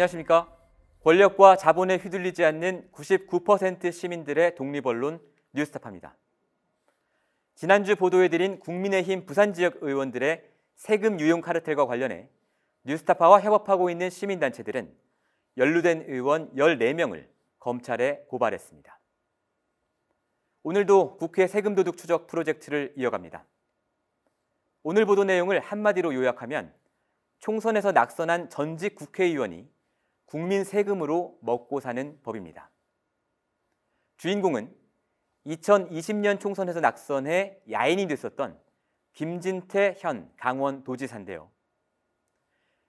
안녕하십니까. 권력과 자본에 휘둘리지 않는 99% 시민들의 독립언론 뉴스타파입니다. 지난주 보도해드린 국민의힘 부산 지역 의원들의 세금 유용 카르텔과 관련해 뉴스타파와 협업하고 있는 시민단체들은 연루된 의원 14명을 검찰에 고발했습니다. 오늘도 국회 세금 도둑 추적 프로젝트를 이어갑니다. 오늘 보도 내용을 한마디로 요약하면 총선에서 낙선한 전직 국회의원이 국민 세금으로 먹고 사는 법입니다. 주인공은 2020년 총선에서 낙선해 야인이 됐었던 김진태 현 강원도지사인데요.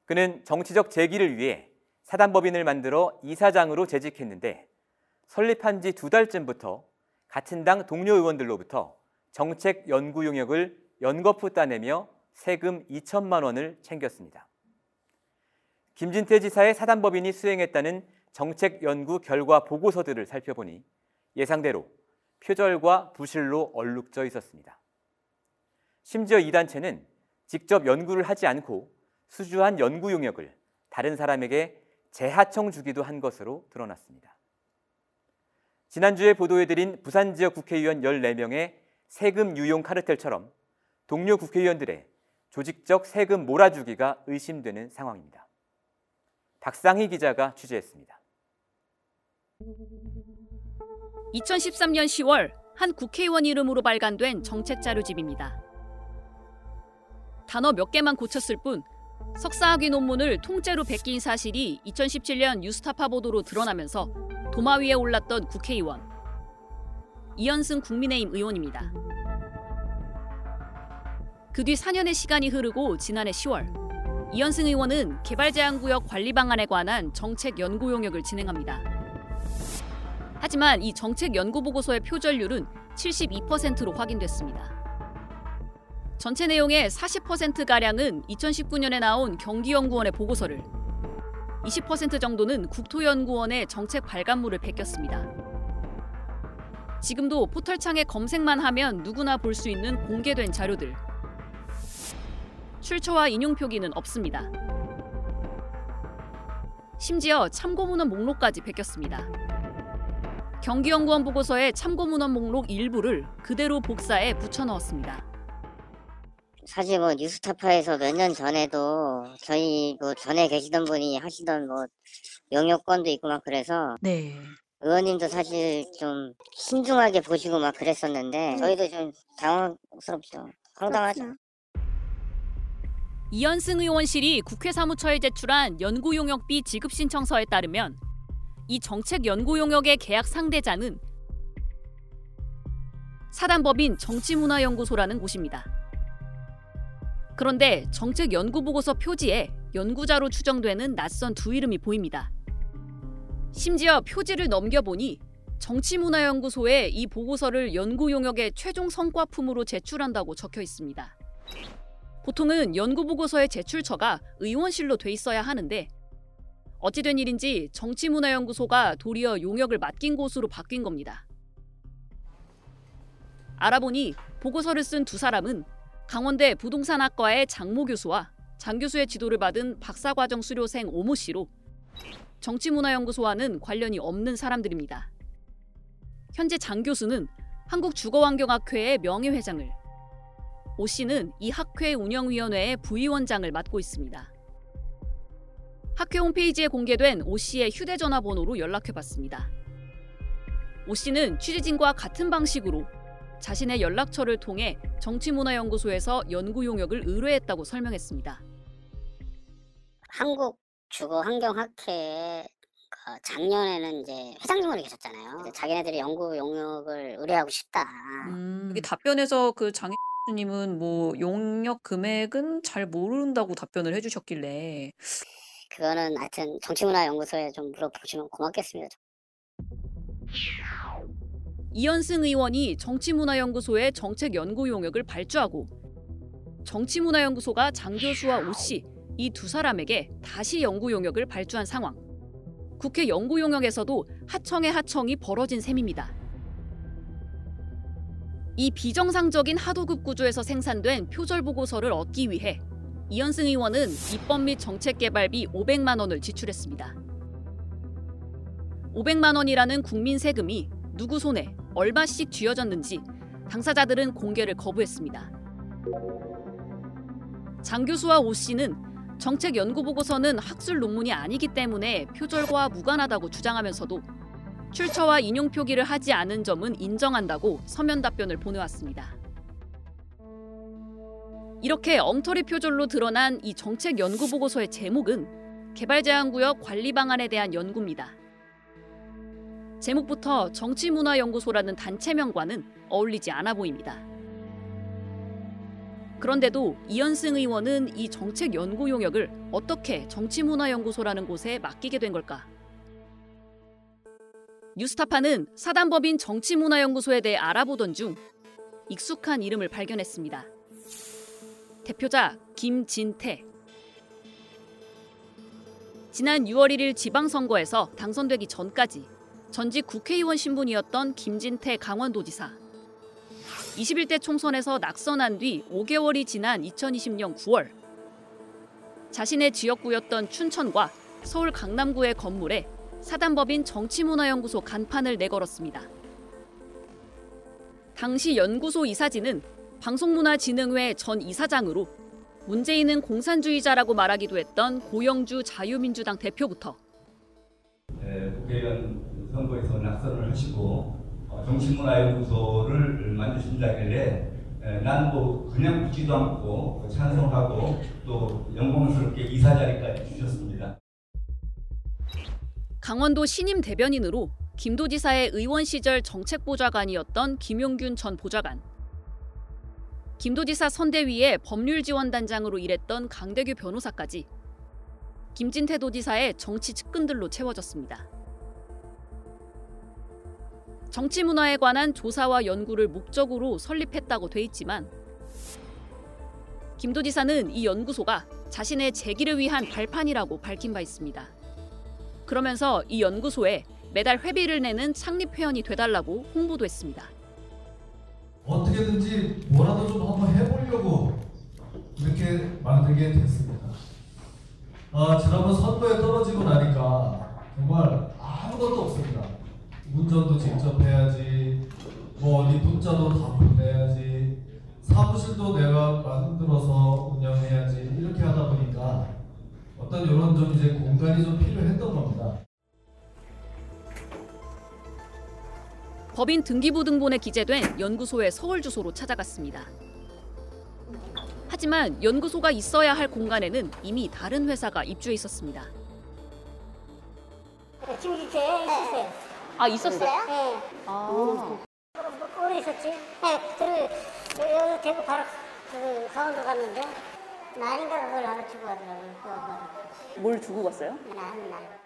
그는 정치적 재기를 위해 사단법인을 만들어 이사장으로 재직했는데 설립한 지 두 달쯤부터 같은 당 동료 의원들로부터 정책 연구 용역을 연거푸 따내며 세금 2천만 원을 챙겼습니다. 김진태 지사의 사단법인이 수행했다는 정책 연구 결과 보고서들을 살펴보니 예상대로 표절과 부실로 얼룩져 있었습니다. 심지어 이 단체는 직접 연구를 하지 않고 수주한 연구 용역을 다른 사람에게 재하청 주기도 한 것으로 드러났습니다. 지난주에 보도해드린 부산 지역 국회의원 14명의 세금 유용 카르텔처럼 동료 국회의원들의 조직적 세금 몰아주기가 의심되는 상황입니다. 박상희 기자가 취재했습니다. 2013년 10월 한 국회의원 이름으로 발간된 정책 자료집입니다. 단어 몇 개만 고쳤을 뿐 석사학위 논문을 통째로 베낀 사실이 2017년 뉴스타파 보도로 드러나면서 도마 위에 올랐던 국회의원 이현승 국민의힘 의원입니다. 그 뒤 4년의 시간이 흐르고 지난해 10월 이현승 의원은 개발 제한 구역 관리 방안에 관한 정책 연구 용역을 진행합니다. 하지만 이 정책 연구 보고서의 표절률은 72%로 확인됐습니다. 전체 내용의 40%가량은 2019년에 나온 경기연구원의 보고서를 20% 정도는 국토연구원의 정책 발간물을 베꼈습니다. 지금도 포털창에 검색만 하면 누구나 볼 수 있는 공개된 자료들. 출처와 인용 표기는 없습니다. 심지어 참고문헌 목록까지 베꼈습니다. 경기연구원 보고서의 참고문헌 목록 일부를 그대로 복사해 붙여넣었습니다. 사실 뭐 뉴스타파에서 몇 년 전에도 저희 뭐 전에 계시던 분이 하시던 뭐 영역권도 있고 막 그래서 네. 의원님도 사실 좀 신중하게 보시고 막 그랬었는데 저희도 좀 당황스럽죠. 황당하죠. 이현승 의원실이 국회 사무처에 제출한 연구 용역비 지급 신청서에 따르면 이 정책 연구 용역의 계약 상대자는 사단법인 정치문화연구소라는 곳입니다. 그런데 정책 연구 보고서 표지에 연구자로 추정되는 낯선 두 이름이 보입니다. 심지어 표지를 넘겨보니 정치문화연구소에 이 보고서를 연구 용역의 최종 성과품으로 제출한다고 적혀 있습니다. 보통은 연구 보고서의 제출처가 의원실로 돼 있어야 하는데 어찌된 일인지 정치문화연구소가 도리어 용역을 맡긴 곳으로 바뀐 겁니다. 알아보니 보고서를 쓴 두 사람은 강원대 부동산학과의 장모 교수와 장 교수의 지도를 받은 박사과정 수료생 오모 씨로 정치문화연구소와는 관련이 없는 사람들입니다. 현재 장 교수는 한국주거환경학회의 명예회장을, 오 씨는 이 학회 운영위원회의 부위원장을 맡고 있습니다. 학회 홈페이지에 공개된 오 씨의 휴대전화 번호로 연락해봤습니다. 오 씨는 취재진과 같은 방식으로 자신의 연락처를 통해 정치문화연구소에서 연구 용역을 의뢰했다고 설명했습니다. 한국 주거 환경학회 그 작년에는 이제 회장님으로 계셨잖아요. 그래서 자기네들이 연구 용역을 의뢰하고 싶다. 음, 여기 답변에서 그 장희 님은 뭐 용역 금액은 잘 모른다고 답변을 해 주셨길래 그거는 하여튼 정치문화연구소에 좀 물어보시면 고맙겠습니다. 이현승 의원이 정치문화연구소의 정책 연구 용역을 발주하고 정치문화연구소가 장 교수와 오 씨 이 두 사람에게 다시 연구 용역을 발주한 상황. 국회 연구 용역에서도 하청의 하청이 벌어진 셈입니다. 이 비정상적인 하도급 구조에서 생산된 표절 보고서를 얻기 위해 이현승 의원은 입법 및 정책 개발비 500만 원을 지출했습니다. 500만 원이라는 국민 세금이 누구 손에 얼마씩 쥐어졌는지 당사자들은 공개를 거부했습니다. 장 교수와 오 씨는 정책 연구 보고서는 학술 논문이 아니기 때문에 표절과 무관하다고 주장하면서도 출처와 인용 표기를 하지 않은 점은 인정한다고 서면 답변을 보내왔습니다. 이렇게 엉터리 표절로 드러난 이 정책 연구 보고서의 제목은 개발 제한 구역 관리 방안에 대한 연구입니다. 제목부터 정치문화연구소라는 단체명과는 어울리지 않아 보입니다. 그런데도 이현승 의원은 이 정책 연구 용역을 어떻게 정치문화연구소라는 곳에 맡기게 된 걸까? 뉴스타파는 사단법인 정치문화연구소에 대해 알아보던 중 익숙한 이름을 발견했습니다. 대표자 김진태. 지난 6월 1일 지방선거에서 당선되기 전까지 전직 국회의원 신분이었던 김진태 강원도지사. 21대 총선에서 낙선한 뒤 5개월이 지난 2020년 9월 자신의 지역구였던 춘천과 서울 강남구의 건물에 사단법인 정치문화연구소 간판을 내걸었습니다. 당시 연구소 이사진은 방송문화진흥회 전 이사장으로 문재인은 공산주의자라고 말하기도 했던 고영주 자유민주당 대표부터 에, 국회의원 선거에서 낙선을 하시고 어, 정치문화연구소를 만드신다길래 난뭐 그냥 붙지도 않고 찬성하고 또 영광스럽게 이사 자리까지 주셨습니다. 강원도 신임 대변인으로 김도지사의 의원 시절 정책보좌관이었던 김용균 전 보좌관, 김도지사 선대위의 법률지원단장으로 일했던 강대규 변호사까지 김진태 도지사의 정치 측근들로 채워졌습니다. 정치 문화에 관한 조사와 연구를 목적으로 설립했다고 돼 있지만 김 도지사는 이 연구소가 자신의 재기를 위한 발판이라고 밝힌 바 있습니다. 그러면서 이 연구소에 매달 회비를 내는 창립 회원이 돼달라고 홍보도 했습니다. 어떻게든지 뭐라도 좀 한번 해보려고 이렇게 만들게 됐습니다. 아, 지난번 선거에 떨어지고 나니까 정말 아무것도 없습니다. 운전도 직접 해야지, 뭐 어디 문자도 다 보내야지, 사무실도 내가 만들어서 운영해야지 이렇게 하다 보니까 어떤 이런 좀 이제 공간이 좀 필요했던 겁니다. 법인 등기부등본에 기재된 연구소의 서울 주소로 찾아갔습니다. 하지만 연구소가 있어야 할 공간에는 이미 다른 회사가 입주해 있었습니다. 김기태 있었어요. 아 있었어요? 네. 아, 오래 있었지. 네. 그리고 여기 대구 바로 그 강원도 갔는데 날인가 그걸 하나 주고 가더라고요. 그거 뭘 두고 갔어요? 날, 날.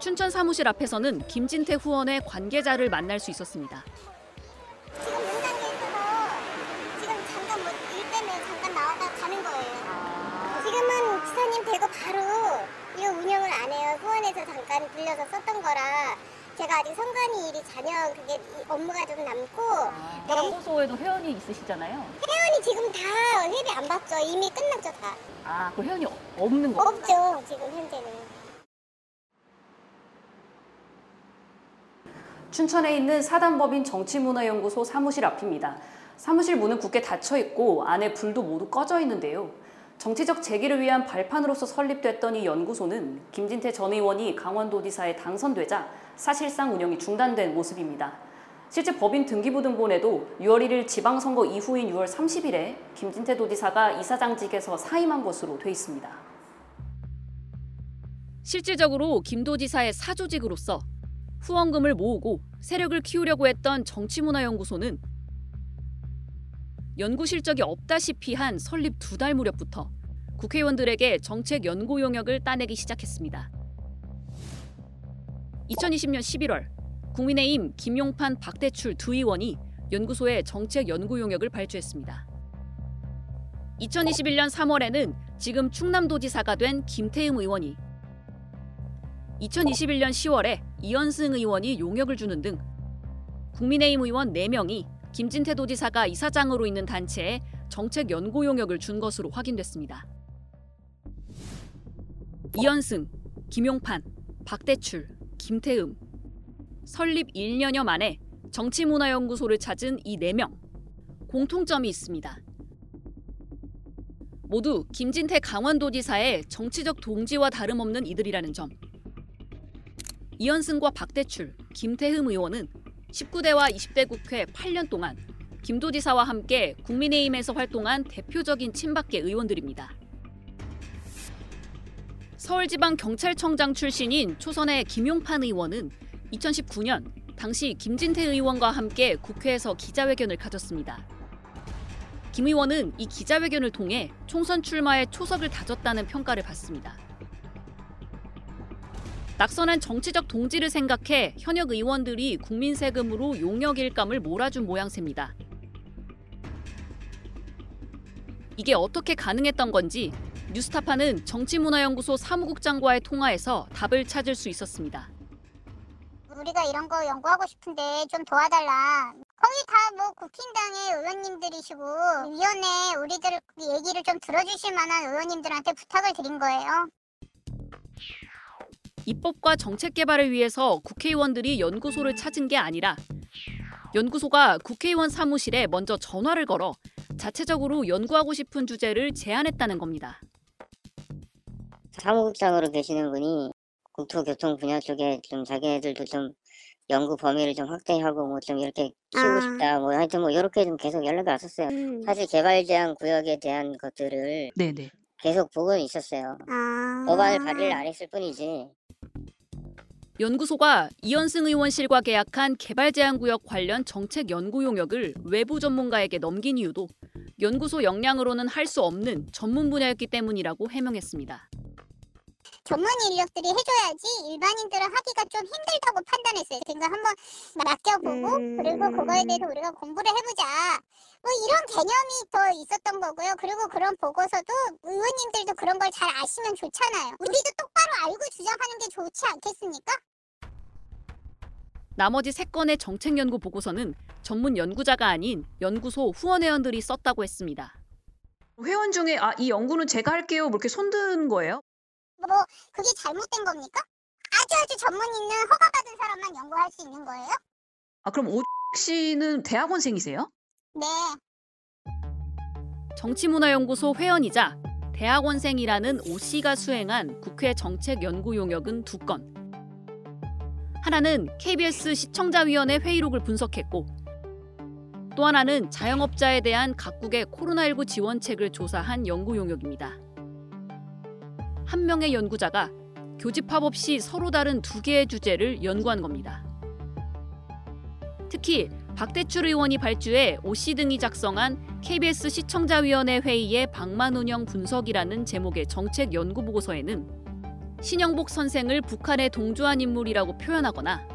춘천 사무실 앞에서는 김진태 후원의 관계자를 만날 수 있었습니다. 지금 현장에 있어서 지금 잠깐 뭐 일 때문에 잠깐 나왔다 가는 거예요. 지금은 지사님 대거 바로 이거 운영을 안 해요. 소원에서 잠깐 빌려서 썼던 거라 제가 아직 선관위 일이 잔여 그게 이 업무가 좀 남고 네. 연구소에도 회원이 있으시잖아요. 회원이 지금 다 회비 안 받죠. 이미 끝났죠 다. 아, 그 회원이 없는 거. 없죠 지금 현재는. 춘천에 있는 사단법인 정치문화연구소 사무실 앞입니다. 사무실 문은 굳게 닫혀 있고 안에 불도 모두 꺼져 있는데요. 정치적 재기를 위한 발판으로서 설립됐던 이 연구소는 김진태 전 의원이 강원도지사에 당선되자 사실상 운영이 중단된 모습입니다. 실제 법인 등기부 등본에도 6월 1일 지방선거 이후인 6월 30일에 김진태 도지사가 이사장직에서 사임한 것으로 돼 있습니다. 실질적으로 김 도지사의 사조직으로서 후원금을 모으고 세력을 키우려고 했던 정치문화연구소는 연구 실적이 없다시피 한 설립 두 달 무렵부터 국회의원들에게 정책 연구 용역을 따내기 시작했습니다. 2020년 11월 국민의힘 김용판 박대출 두 의원이 연구소에 정책 연구 용역을 발주했습니다. 2021년 3월에는 지금 충남도지사가 된 김태흠 의원이 2021년 10월에 이현승 의원이 용역을 주는 등 국민의힘 의원 4명이 김진태 도지사가 이사장으로 있는 단체에 정책 연구 용역을 준 것으로 확인됐습니다. 이현승, 김용판, 박대출, 김태흠 설립 1년여 만에 정치문화연구소를 찾은 이 4명 공통점이 있습니다. 모두 김진태 강원도지사의 정치적 동지와 다름없는 이들이라는 점. 이현승과 박대출, 김태흠 의원은 19대와 20대 국회 8년 동안 김도지사와 함께 국민의힘에서 활동한 대표적인 친박계 의원들입니다. 서울지방경찰청장 출신인 초선의 김용판 의원은 2019년 당시 김진태 의원과 함께 국회에서 기자회견을 가졌습니다. 김 의원은 이 기자회견을 통해 총선 출마에 초석을 다졌다는 평가를 받습니다. 낙선한 정치적 동지를 생각해 현역 의원들이 국민 세금으로 용역 일감을 몰아준 모양새입니다. 이게 어떻게 가능했던 건지 뉴스타파는 정치문화연구소 사무국장과의 통화에서 답을 찾을 수 있었습니다. 우리가 이런 거 연구하고 싶은데 좀 도와달라. 거기 다뭐 국힘당의 의원님들이시고 위원회 우리들 얘기를 좀 들어주실 만한 의원님들한테 부탁을 드린 거예요. 입법과 정책 개발을 위해서 국회의원들이 연구소를 찾은 게 아니라 연구소가 국회의원 사무실에 먼저 전화를 걸어 자체적으로 연구하고 싶은 주제를 제안했다는 겁니다. 사무국장으로 계시는 분이 국토교통 분야 쪽에 좀 자기네들도 좀 연구 범위를 좀 확대하고 뭐 좀 이렇게 키우고 아. 싶다 뭐 하여튼 뭐 이렇게 좀 계속 연락이 왔었어요. 음. 사실 개발 제한 구역에 대한 것들을 네네. 계속 보고는 있었어요. 아. 법안을 발의를 안 했을 뿐이지. 연구소가 이현승 의원실과 계약한 개발 제한 구역 관련 정책 연구 용역을 외부 전문가에게 넘긴 이유도 연구소 역량으로는 할 수 없는 전문 분야였기 때문이라고 해명했습니다. 전문 인력들이 해줘야지 일반인들은 하기가 좀 힘들다고 판단했어요. 그러니까 한번 맡겨보고 그리고 그거에 대해서 우리가 공부를 해보자. 뭐 이런 개념이 더 있었던 거고요. 그리고 그런 보고서도 의원님들도 그런 걸 잘 아시면 좋잖아요. 우리도 똑바로 알고 주장하는 게 좋지 않겠습니까? 나머지 세 건의 정책 연구 보고서는 전문 연구자가 아닌 연구소 후원 회원들이 썼다고 했습니다. 회원 중에 아 이 연구는 제가 할게요. 뭐 이렇게 손드는 거예요? 뭐 그게 잘못된 겁니까? 아주 아주 전문 있는 허가받은 사람만 연구할 수 있는 거예요? 아 그럼 오 씨는 대학원생이세요? 네. 정치문화연구소 회원이자 대학원생이라는 오 씨가 수행한 국회 정책 연구 용역은 두 건. 하나는 KBS 시청자위원회 회의록을 분석했고 또 하나는 자영업자에 대한 각국의 코로나19 지원책을 조사한 연구 용역입니다. 한 명의 연구자가 교집합 없이 서로 다른 두 개의 주제를 연구한 겁니다. 특히 박대출 의원이 발주해 오씨 등이 작성한 KBS 시청자위원회 회의의 방만 운영 분석이라는 제목의 정책 연구 보고서에는 신영복 선생을 북한에 동조한 인물이라고 표현하거나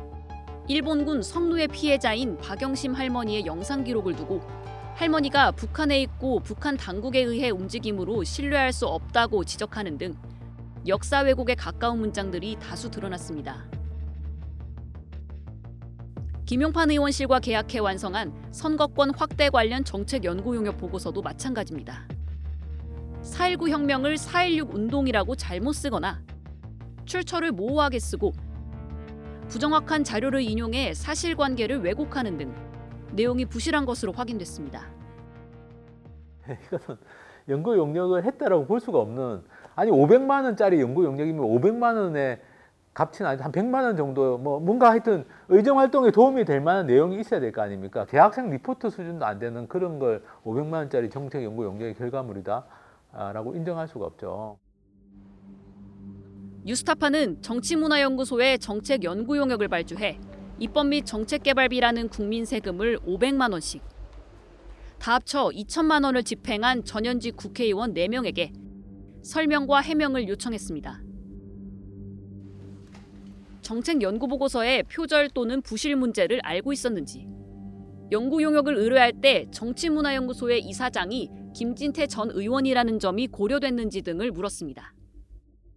일본군 성노예 피해자인 박영심 할머니의 영상 기록을 두고 할머니가 북한에 있고 북한 당국에 의해 움직임으로 신뢰할 수 없다고 지적하는 등 역사 왜곡에 가까운 문장들이 다수 드러났습니다. 김용판 의원실과 계약해 완성한 선거권 확대 관련 정책 연구 용역 보고서도 마찬가지입니다. 4.19 혁명을 4.16 운동이라고 잘못 쓰거나 출처를 모호하게 쓰고 부정확한 자료를 인용해 사실관계를 왜곡하는 등 내용이 부실한 것으로 확인됐습니다. 이거는 연구 용역을 했다라고 볼 수가 없는 아니 500만 원짜리 연구 용역이면 500만 원의 값치는 아니고 한 100만 원 정도 뭐 뭔가 하여튼 의정 활동에 도움이 될 만한 내용이 있어야 될 거 아닙니까? 대학생 리포트 수준도 안 되는 그런 걸 500만 원짜리 정책 연구 용역의 결과물이다라고 인정할 수가 없죠. 뉴스타파는 정치문화연구소의 정책 연구 용역을 발주해 입법 및 정책 개발비라는 국민 세금을 500만 원씩 다 합쳐 2천만 원을 집행한 전현직 국회의원 4명에게 설명과 해명을 요청했습니다. 정책 연구 보고서의 표절 또는 부실 문제를 알고 있었는지, 연구 용역을 의뢰할 때 정치문화연구소의 이사장이 김진태 전 의원이라는 점이 고려됐는지 등을 물었습니다.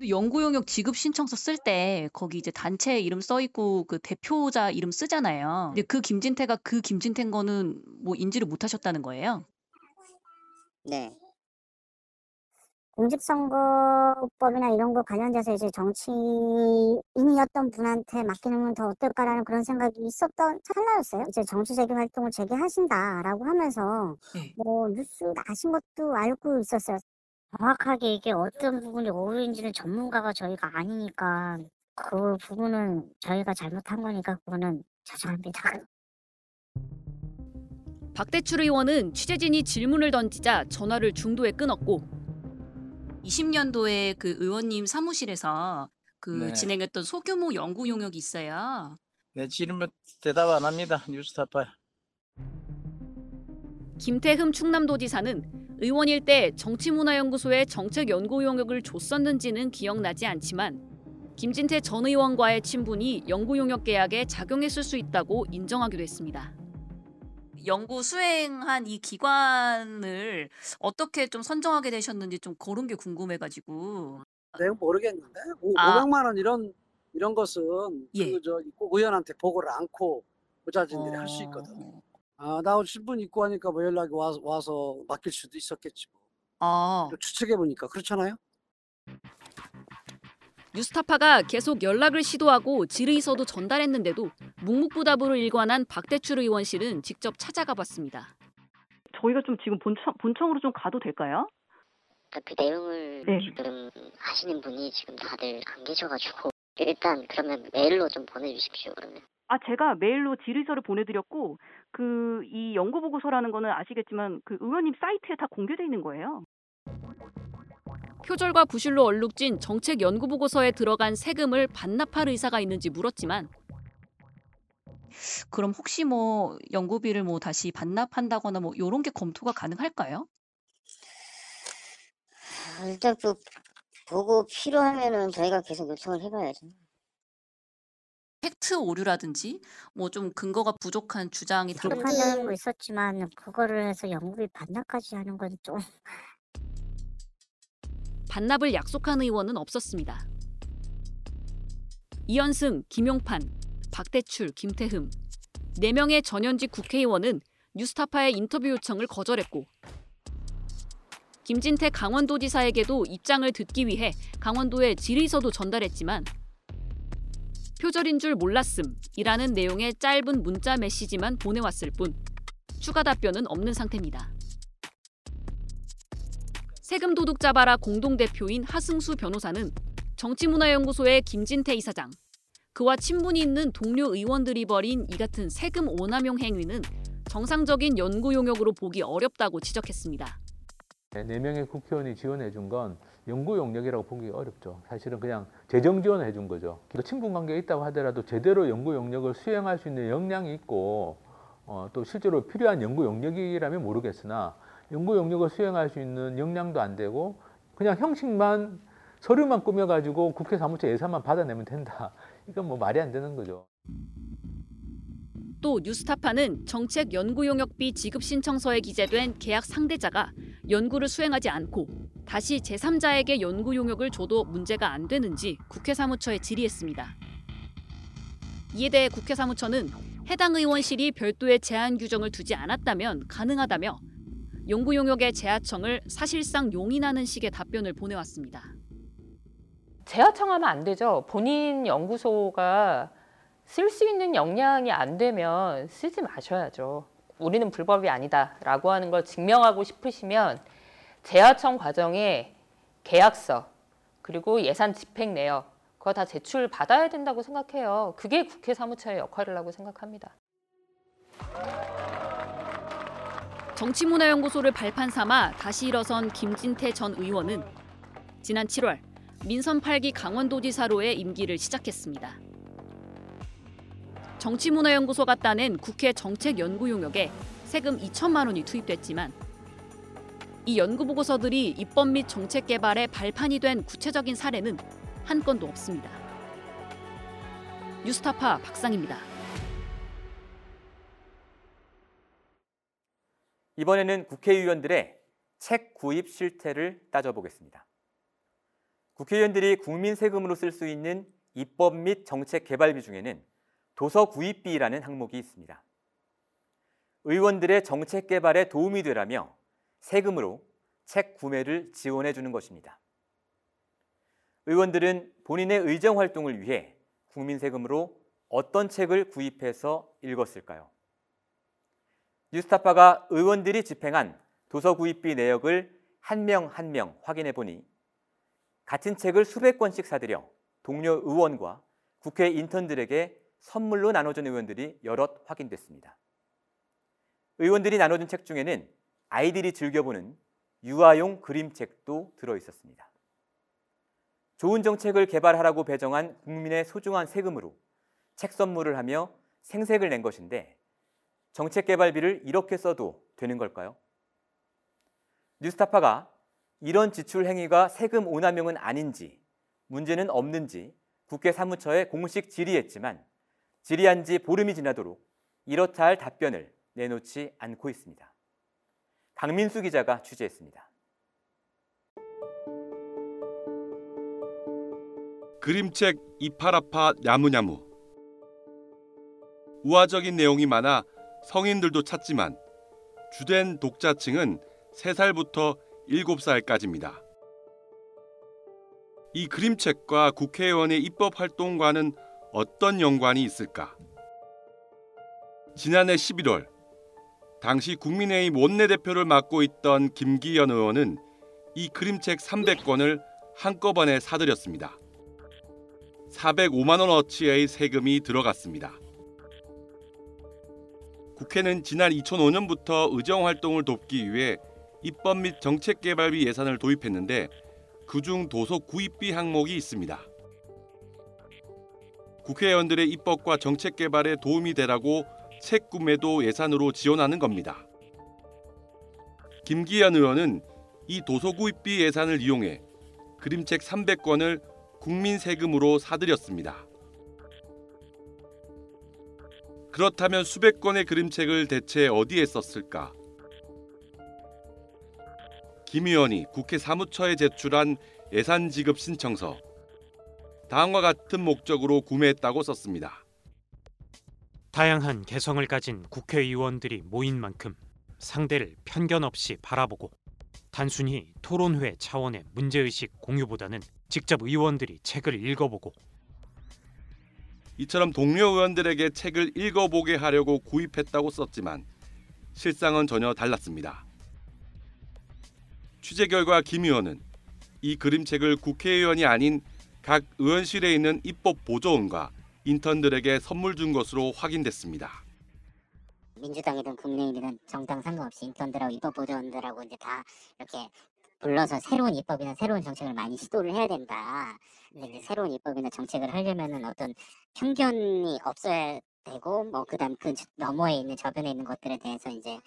연구 용역 지급 신청서 쓸 때 거기 이제 단체 이름 써 있고 그 대표자 이름 쓰잖아요. 근데 그 김진태가 그 김진태인 거는 뭐 인지를 못 하셨다는 거예요? 네. 공직선거법이나 이런 거 관련돼서 이제 정치인이었던 분한테 맡기는 더 어떨까라는 그런 생각이 있었던 찰나였어요. 이제 정치적인 활동을 재개하신다라고 하면서 네. 뭐 뉴스 나신 것도 알고 있었어요. 정확하게 이게 어떤 부분이 오류인지는 전문가가 저희가 아니니까 그 부분은 저희가 잘못한 거니까 그거는 죄송합니다. 박대출 의원은 취재진이 질문을 던지자 전화를 중도에 끊었고 20년도에 그 의원님 사무실에서 그 네. 진행했던 소규모 연구 용역이 있어요. 네, 질문 대답 안 합니다. 뉴스타파. 김태흠 충남도지사는 의원 일 때 정치문화연구소에 정책 연구 용역을 줬었는지는 기억나지 않지만 김진태 전 의원과의 친분이 연구 용역 계약에 작용했을 수 있다고 인정하기도 했습니다. 연구 수행한 이 기관을 어떻게 좀 선정하게 되셨는지 좀 그런 게 궁금해가지고. 내가 모르겠는데 오- 아. 500만 원 이런 이런 것은 예. 그저 꼭 의원한테 보고를 않고 보좌진들이 할수 있거든. 어. 아, 나 신분 있고 하니까 뭐 연락이 와, 와서 맡길 수도 있었겠지 뭐. 아. 추측해 보니까 그렇잖아요. 뉴스타파가 계속 연락을 시도하고 질의서도 전달했는데도 묵묵부답으로 일관한 박대출 의원실은 직접 찾아가 봤습니다. 저희가 좀 지금 본청, 본청으로 좀 가도 될까요? 그 내용을 네. 지금 하시는 분이 지금 다들 안 계셔가지고 일단 그러면 메일로 좀 보내주십시오 그러면. 아, 제가 메일로 질의서를 보내드렸고, 그, 이 연구 보고서라는 거는 아시겠지만, 그 의원님 사이트에 다 공개돼 있는 거예요. 표절과 부실로 얼룩진 정책 연구 보고서에 들어간 세금을 반납할 의사가 있는지 물었지만 그럼 혹시 뭐 연구비를 뭐 다시 반납한다거나 뭐 이런 게 검토가 가능할까요? 아, 일단 그 보고 필요하면은 저희가 계속 요청을 해봐야죠. 팩트 오류라든지 뭐 좀 근거가 부족한 주장이 거 있었지만 그거를 해서 연구비 반납까지 하는 건좀 반납을 약속한 의원은 없었습니다. 이현승, 김용판, 박대출, 김태흠 네 명의 전현직 국회의원은 뉴스타파의 인터뷰 요청을 거절했고 김진태 강원도지사에게도 입장을 듣기 위해 강원도에 질의서도 전달했지만 표절인 줄 몰랐음이라는 내용의 짧은 문자 메시지만 보내왔을 뿐 추가 답변은 없는 상태입니다. 세금 도둑 잡아라 공동대표인 하승수 변호사는 정치문화연구소의 김진태 이사장, 그와 친분이 있는 동료 의원들이 벌인 이 같은 세금 오남용 행위는 정상적인 연구 용역으로 보기 어렵다고 지적했습니다. 네 명의 국회의원이 지원해 준 건 연구 용역이라고 보기 어렵죠. 사실은 그냥 재정 지원을 해준 거죠. 또 친분 관계가 있다고 하더라도 제대로 연구 용역을 수행할 수 있는 역량이 있고 어, 또 실제로 필요한 연구 용역이라면 모르겠으나 연구 용역을 수행할 수 있는 역량도 안 되고 그냥 형식만 서류만 꾸며가지고 국회 사무처 예산만 받아내면 된다. 이건 뭐 말이 안 되는 거죠. 또 뉴스타파는 정책 연구 용역비 지급 신청서에 기재된 계약 상대자가 연구를 수행하지 않고 다시 제3자에게 연구 용역을 줘도 문제가 안 되는지 국회 사무처에 질의했습니다. 이에 대해 국회 사무처는 해당 의원실이 별도의 제한 규정을 두지 않았다면 가능하다며 연구 용역의 재하청을 사실상 용인하는 식의 답변을 보내왔습니다. 재하청하면 안 되죠. 본인 연구소가 쓸 수 있는 역량이 안 되면 쓰지 마셔야죠. 우리는 불법이 아니다라고 하는 걸 증명하고 싶으시면 재하청 과정에 계약서 그리고 예산 집행 내역 그거 다 제출 받아야 된다고 생각해요. 그게 국회 사무처의 역할이라고 생각합니다. 정치문화연구소를 발판 삼아 다시 일어선 김진태 전 의원은 지난 7월 민선 8기 강원도지사로의 임기를 시작했습니다. 정치문화연구소가 따낸 국회 정책연구 용역에 세금 2천만 원이 투입됐지만 이 연구 보고서들이 입법 및 정책 개발의 발판이 된 구체적인 사례는 한 건도 없습니다. 뉴스타파 박상입니다. 이번에는 국회의원들의 책 구입 실태를 따져보겠습니다. 국회의원들이 국민 세금으로 쓸 수 있는 입법 및 정책 개발비 중에는 도서 구입비라는 항목이 있습니다. 의원들의 정책 개발에 도움이 되라며 세금으로 책 구매를 지원해 주는 것입니다. 의원들은 본인의 의정 활동을 위해 국민 세금으로 어떤 책을 구입해서 읽었을까요? 뉴스타파가 의원들이 집행한 도서 구입비 내역을 한 명 한 명 확인해 보니 같은 책을 수백 권씩 사들여 동료 의원과 국회 인턴들에게 선물로 나눠준 의원들이 여럿 확인됐습니다. 의원들이 나눠준 책 중에는 아이들이 즐겨보는 유아용 그림책도 들어 있었습니다. 좋은 정책을 개발하라고 배정한 국민의 소중한 세금으로 책 선물을 하며 생색을 낸 것인데 정책 개발비를 이렇게 써도 되는 걸까요? 뉴스타파가 이런 지출 행위가 세금 오남용은 아닌지 문제는 없는지 국회 사무처에 공식 질의했지만 질의한 지 보름이 지나도록 이렇다 할 답변을 내놓지 않고 있습니다. 강민수 기자가 취재했습니다. 그림책 이파라파 야무야무 우화적인 내용이 많아 성인들도 찾지만 주된 독자층은 3살부터 7살까지입니다. 이 그림책과 국회의원의 입법 활동과는 어떤 연관이 있을까? 지난해 11월 당시 국민의힘 원내대표를 맡고 있던 김기현 의원은 이 그림책 300권을 한꺼번에 사들였습니다. 405만 원어치의 세금이 들어갔습니다. 국회는 지난 2005년부터 의정 활동을 돕기 위해 입법 및 정책 개발비 예산을 도입했는데 그중 도서 구입비 항목이 있습니다. 국회의원들의 입법과 정책 개발에 도움이 되라고 책 구매도 예산으로 지원하는 겁니다. 김기현 의원은 이 도서 구입비 예산을 이용해 그림책 300권을 국민 세금으로 사들였습니다. 그렇다면 수백 권의 그림책을 대체 어디에 썼을까? 김 의원이 국회 사무처에 제출한 예산 지급 신청서 다음과 같은 목적으로 구매했다고 썼습니다. 다양한 개성을 가진 국회의원들이 모인 만큼 상대를 편견 없이 바라보고 단순히 토론회 차원의 문제의식 공유보다는 직접 의원들이 책을 읽어보고 이처럼 동료 의원들에게 책을 읽어보게 하려고 구입했다고 썼지만 실상은 전혀 달랐습니다. 취재 결과 김 의원은 이 그림책을 국회의원이 아닌 각 의원실에 있는 입법 보조원과 인턴들에게 선물 준 것으로 확인됐습니다. 민주당이든 국민의힘이든 정당 상관없이 인턴들하고 입법 보조원들하고 이제 다 이렇게 불러서 새로운 입법이나 새로운 정책을 많이 시도를 해야 된다. 근데 이제 새로운 입법이나 정책을 하려면은 어떤 편견이 없어야 되고 뭐 그다음 그 너머에 있는 저변에 있는 것들에 대해서 이제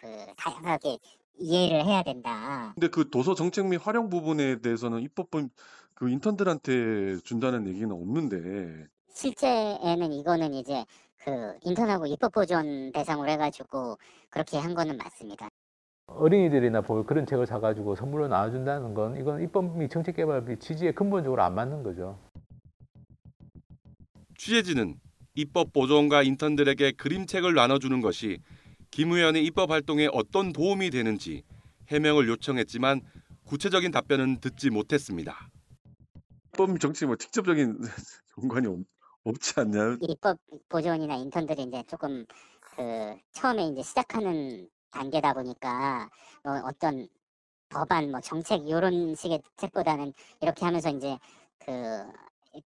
그 다양하게 이해를 해야 된다. 근데 그 도서 정책 및 활용 부분에 대해서는 입법본 그 인턴들한테 준다는 얘기는 없는데 실제에는 이거는 이제 그 인턴하고 입법 보존 대상으로 해가지고 그렇게 한 거는 맞습니다. 어린이들이나 볼 그런 책을 사가지고 선물로 나눠준다는 건 이건 입법 및 정책 개발비 취지에 근본적으로 안 맞는 거죠. 취재진은 입법 보조원과 인턴들에게 그림책을 나눠주는 것이 김 의원의 입법 활동에 어떤 도움이 되는지 해명을 요청했지만 구체적인 답변은 듣지 못했습니다. 입법 및 정책 뭐 직접적인 연관이 없, 없지 않냐? 입법 보조원이나 인턴들이 이제 조금 그 처음에 이제 시작하는 단계다 보니까 뭐 어떤 법안 뭐 정책 이런 식의 책보다는 이렇게 하면서 이제 그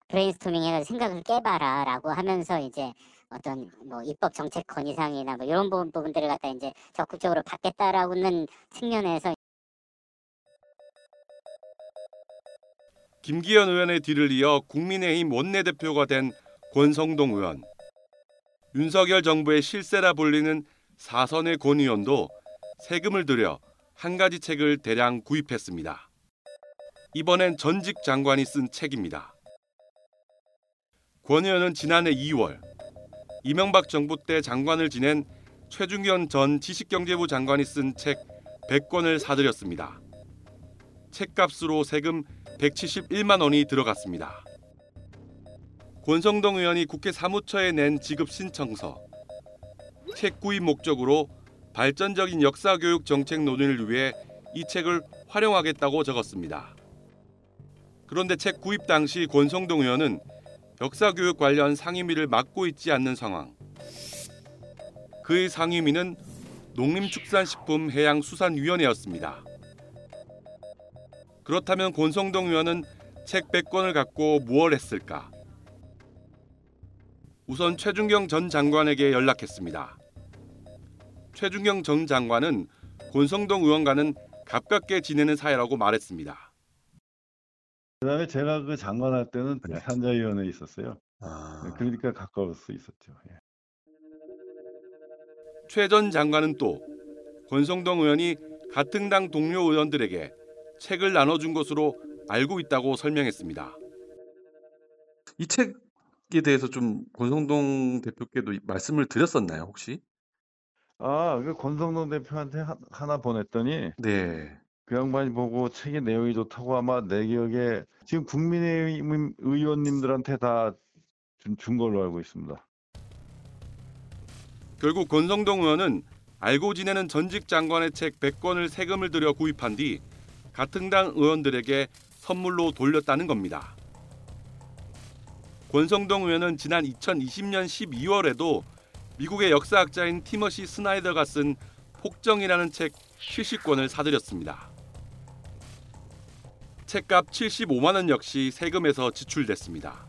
브레인스토밍 해가지고 생각을 깨봐라 라고 하면서 이제 어떤 뭐 입법 정책 건의사항이나 뭐 이런 부분, 부분들을 갖다 이제 적극적으로 받겠다라고는 측면에서 김기현 의원의 뒤를 이어 국민의힘 원내대표가 된 권성동 의원, 윤석열 정부의 실세라 불리는 사선의 권 의원도 세금을 들여 한 가지 책을 대량 구입했습니다. 이번엔 전직 장관이 쓴 책입니다. 권 의원은 지난해 2월 이명박 정부 때 장관을 지낸 최중현 전 지식경제부 장관이 쓴 책 100권을 사들였습니다. 책값으로 세금 171만 원이 들어갔습니다. 권성동 의원이 국회 사무처에 낸 지급 신청서. 책 구입 목적으로 발전적인 역사교육 정책 논의를 위해 이 책을 활용하겠다고 적었습니다. 그런데 책 구입 당시 권성동 의원은 역사교육 관련 상임위를 맡고 있지 않는 상황. 그의 상임위는 농림축산식품해양수산위원회였습니다. 그렇다면 권성동 의원은 책 100권을 갖고 무엇 했을까? 우선 최준경 전 장관에게 연락했습니다. 최준경 전 장관은 권성동 의원과는 가깝게 지내는 사이라고 말했습니다. 그다음에 제가 그 장관할 때는 산자위원회에 있었어요. 아. 그러니까 가까울 수 있었죠. 예. 최전 장관은 또 권성동 의원이 같은 당 동료 의원들에게 책을 나눠준 것으로 알고 있다고 설명했습니다. 이 책 에 대해서 좀 권성동 대표께도 말씀을 드렸었나요, 혹시? 아, 그 권성동 대표한테 하, 하나 보냈더니 네. 그 양반이 보고 책의 내용이 좋다고 아마 내 기억에 지금 국민의힘 의원님들한테 다 준 걸로 알고 있습니다. 결국 권성동 의원은 알고 지내는 전직 장관의 책 100권을 세금을 들여 구입한 뒤 같은 당 의원들에게 선물로 돌렸다는 겁니다. 권성동 의원은 지난 2020년 12월에도 미국의 역사학자인 티머시 스나이더가 쓴 폭정이라는 책 70권을 사들였습니다. 책값 75만 원 역시 세금에서 지출됐습니다.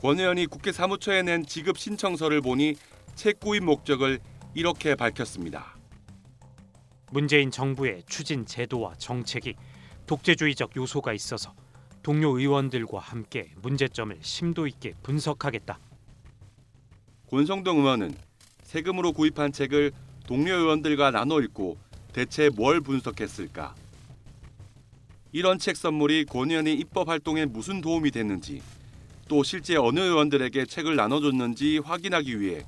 권 의원이 국회 사무처에 낸 지급 신청서를 보니 책 구입 목적을 이렇게 밝혔습니다. 문재인 정부의 추진 제도와 정책이 독재주의적 요소가 있어서 동료 의원들과 함께 문제점을 심도 있게 분석하겠다. 권성동 의원은 세금으로 구입한 책을 동료 의원들과 나눠 읽고 대체 뭘 분석했을까? 이런 책 선물이 권 의원의 입법 활동에 무슨 도움이 됐는지 또 실제 어느 의원들에게 책을 나눠줬는지 확인하기 위해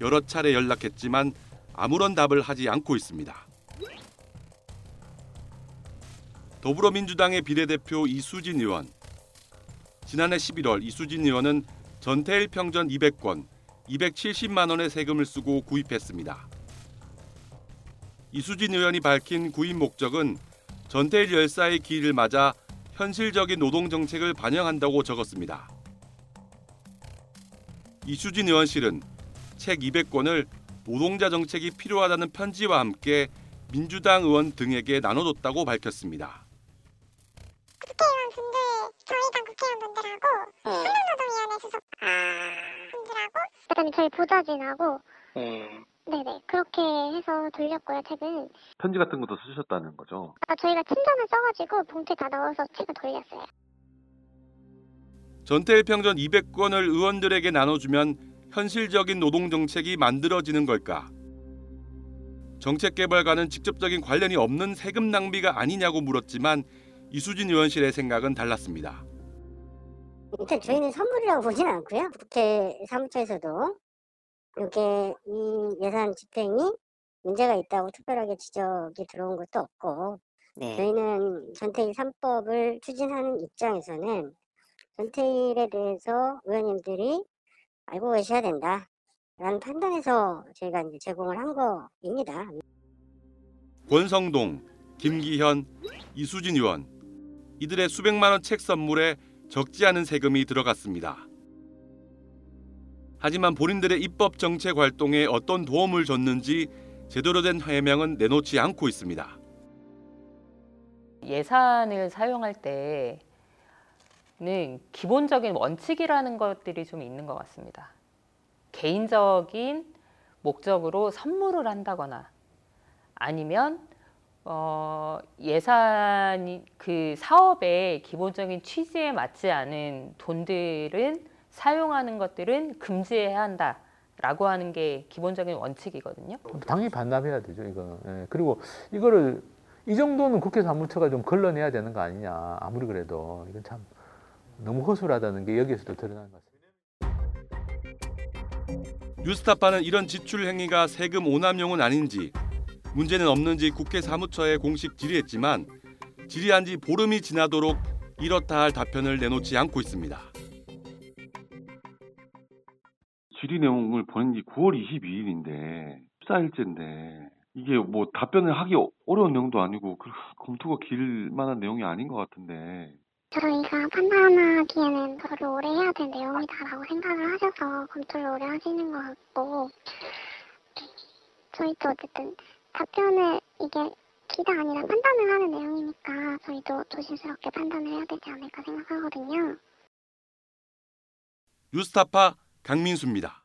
여러 차례 연락했지만 아무런 답을 하지 않고 있습니다. 더불어민주당의 비례대표 이수진 의원. 지난해 11월 이수진 의원은 전태일 평전 200권, 270만 원의 세금을 쓰고 구입했습니다. 이수진 의원이 밝힌 구입 목적은 전태일 열사의 기일을 맞아 현실적인 노동 정책을 반영한다고 적었습니다. 이수진 의원실은 책 200권을 노동자 정책이 필요하다는 편지와 함께 민주당 의원 등에게 나눠줬다고 밝혔습니다. 그다음에 저희 보좌진하고 네네 그렇게 해서 돌렸고요 책은 편지 같은 것도 쓰셨다는 거죠. 아, 저희가 친전을 써가지고 봉투에 다 넣어서 책을 돌렸어요. 전태일 평전 200권을 의원들에게 나눠주면 현실적인 노동 정책이 만들어지는 걸까? 정책 개발과는 직접적인 관련이 없는 세금 낭비가 아니냐고 물었지만 이수진 의원실의 생각은 달랐습니다. 일단 저희는 선물이라고 보진 않고요. 국회 사무처에서도 이게 이 예산 집행이 문제가 있다고 특별하게 지적이 들어온 것도 없고 네. 저희는 전태일 3법을 추진하는 입장에서는 전태일에 대해서 의원님들이 알고 계셔야 된다라는 판단에서 저희가 이제 제공을 한 거입니다. 권성동, 김기현, 이수진 의원 이들의 수백만 원 책 선물에 적지 않은 세금이 들어갔습니다. 하지만 본인들의 입법 정책 활동에 어떤 도움을 줬는지 제대로 된 해명은 내놓지 않고 있습니다. 예산을 사용할 때는 기본적인 원칙이라는 것들이 좀 있는 것 같습니다. 개인적인 목적으로 선물을 한다거나 아니면 어, 예산이 그 사업의 기본적인 취지에 맞지 않은 돈들은 사용하는 것들은 금지해야 한다 라고 하는 게 기본적인 원칙이거든요. 당연히 반납해야 되죠, 이거는. 예, 그리고 이거를 이 정도는 국회 사무처가 좀 걸러내야 되는 거 아니냐. 아무리 그래도 이건 참 너무 허술하다는 게 여기에서도 드러나는 것 같습니다. 뉴스타파는 이런 지출 행위가 세금 오남용은 아닌지 문제는 없는지 국회 사무처에 공식 질의했지만 질의한 지 보름이 지나도록 이렇다 할 답변을 내놓지 않고 있습니다. 질의 내용을 보낸 게 9월 22일인데 14일째인데 이게 뭐 답변을 하기 어려운 내용도 아니고 그 검토가 길 만한 내용이 아닌 것 같은데 저희가 판단하기에는 그거를 오래 해야 될 내용이다라고 생각을 하셔서 검토를 오래 하시는 것 같고 저희도 어쨌든 답변을 이게 기가 아니라 판단을 하는 내용이니까 저희도 조심스럽게 판단을 해야 되지 않을까 생각하거든요. 뉴스타파 강민수입니다.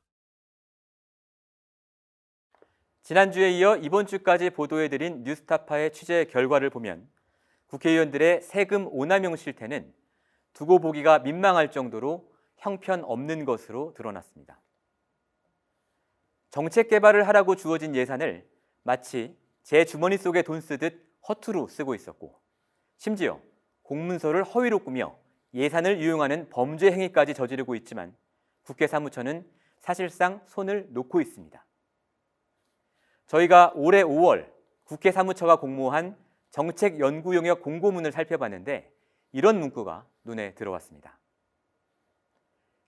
지난주에 이어 이번 주까지 보도해드린 뉴스타파의 취재 결과를 보면 국회의원들의 세금 오남용 실태는 두고 보기가 민망할 정도로 형편없는 것으로 드러났습니다. 정책 개발을 하라고 주어진 예산을 마치 제 주머니 속에 돈 쓰듯 허투루 쓰고 있었고 심지어 공문서를 허위로 꾸며 예산을 유용하는 범죄 행위까지 저지르고 있지만 국회 사무처는 사실상 손을 놓고 있습니다. 저희가 올해 5월 국회 사무처가 공모한 정책 연구 용역 공고문을 살펴봤는데 이런 문구가 눈에 들어왔습니다.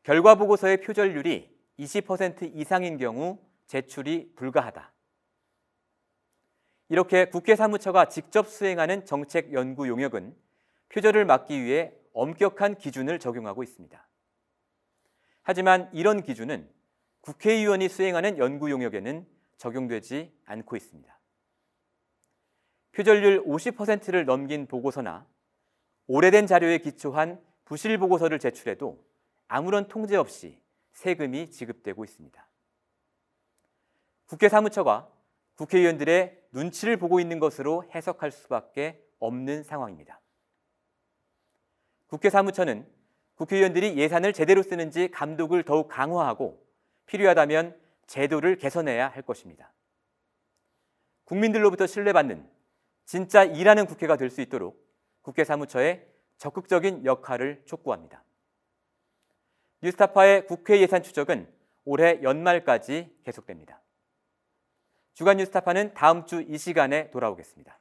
결과 보고서의 표절률이 20% 이상인 경우 제출이 불가하다. 이렇게 국회 사무처가 직접 수행하는 정책 연구 용역은 표절을 막기 위해 엄격한 기준을 적용하고 있습니다. 하지만 이런 기준은 국회의원이 수행하는 연구 용역에는 적용되지 않고 있습니다. 표절률 50%를 넘긴 보고서나 오래된 자료에 기초한 부실 보고서를 제출해도 아무런 통제 없이 세금이 지급되고 있습니다. 국회 사무처가 국회의원들의 눈치를 보고 있는 것으로 해석할 수밖에 없는 상황입니다. 국회 사무처는 국회의원들이 예산을 제대로 쓰는지 감독을 더욱 강화하고 필요하다면 제도를 개선해야 할 것입니다. 국민들로부터 신뢰받는 진짜 일하는 국회가 될 수 있도록 국회 사무처의 적극적인 역할을 촉구합니다. 뉴스타파의 국회 예산 추적은 올해 연말까지 계속됩니다. 주간 뉴스타파는 다음 주 이 시간에 돌아오겠습니다.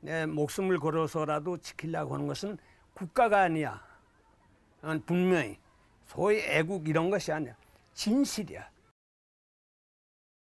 내 목숨을 걸어서라도 지키려고 하는 것은 국가가 아니야. 분명히 소위 애국 이런 것이 아니야. 진실이야.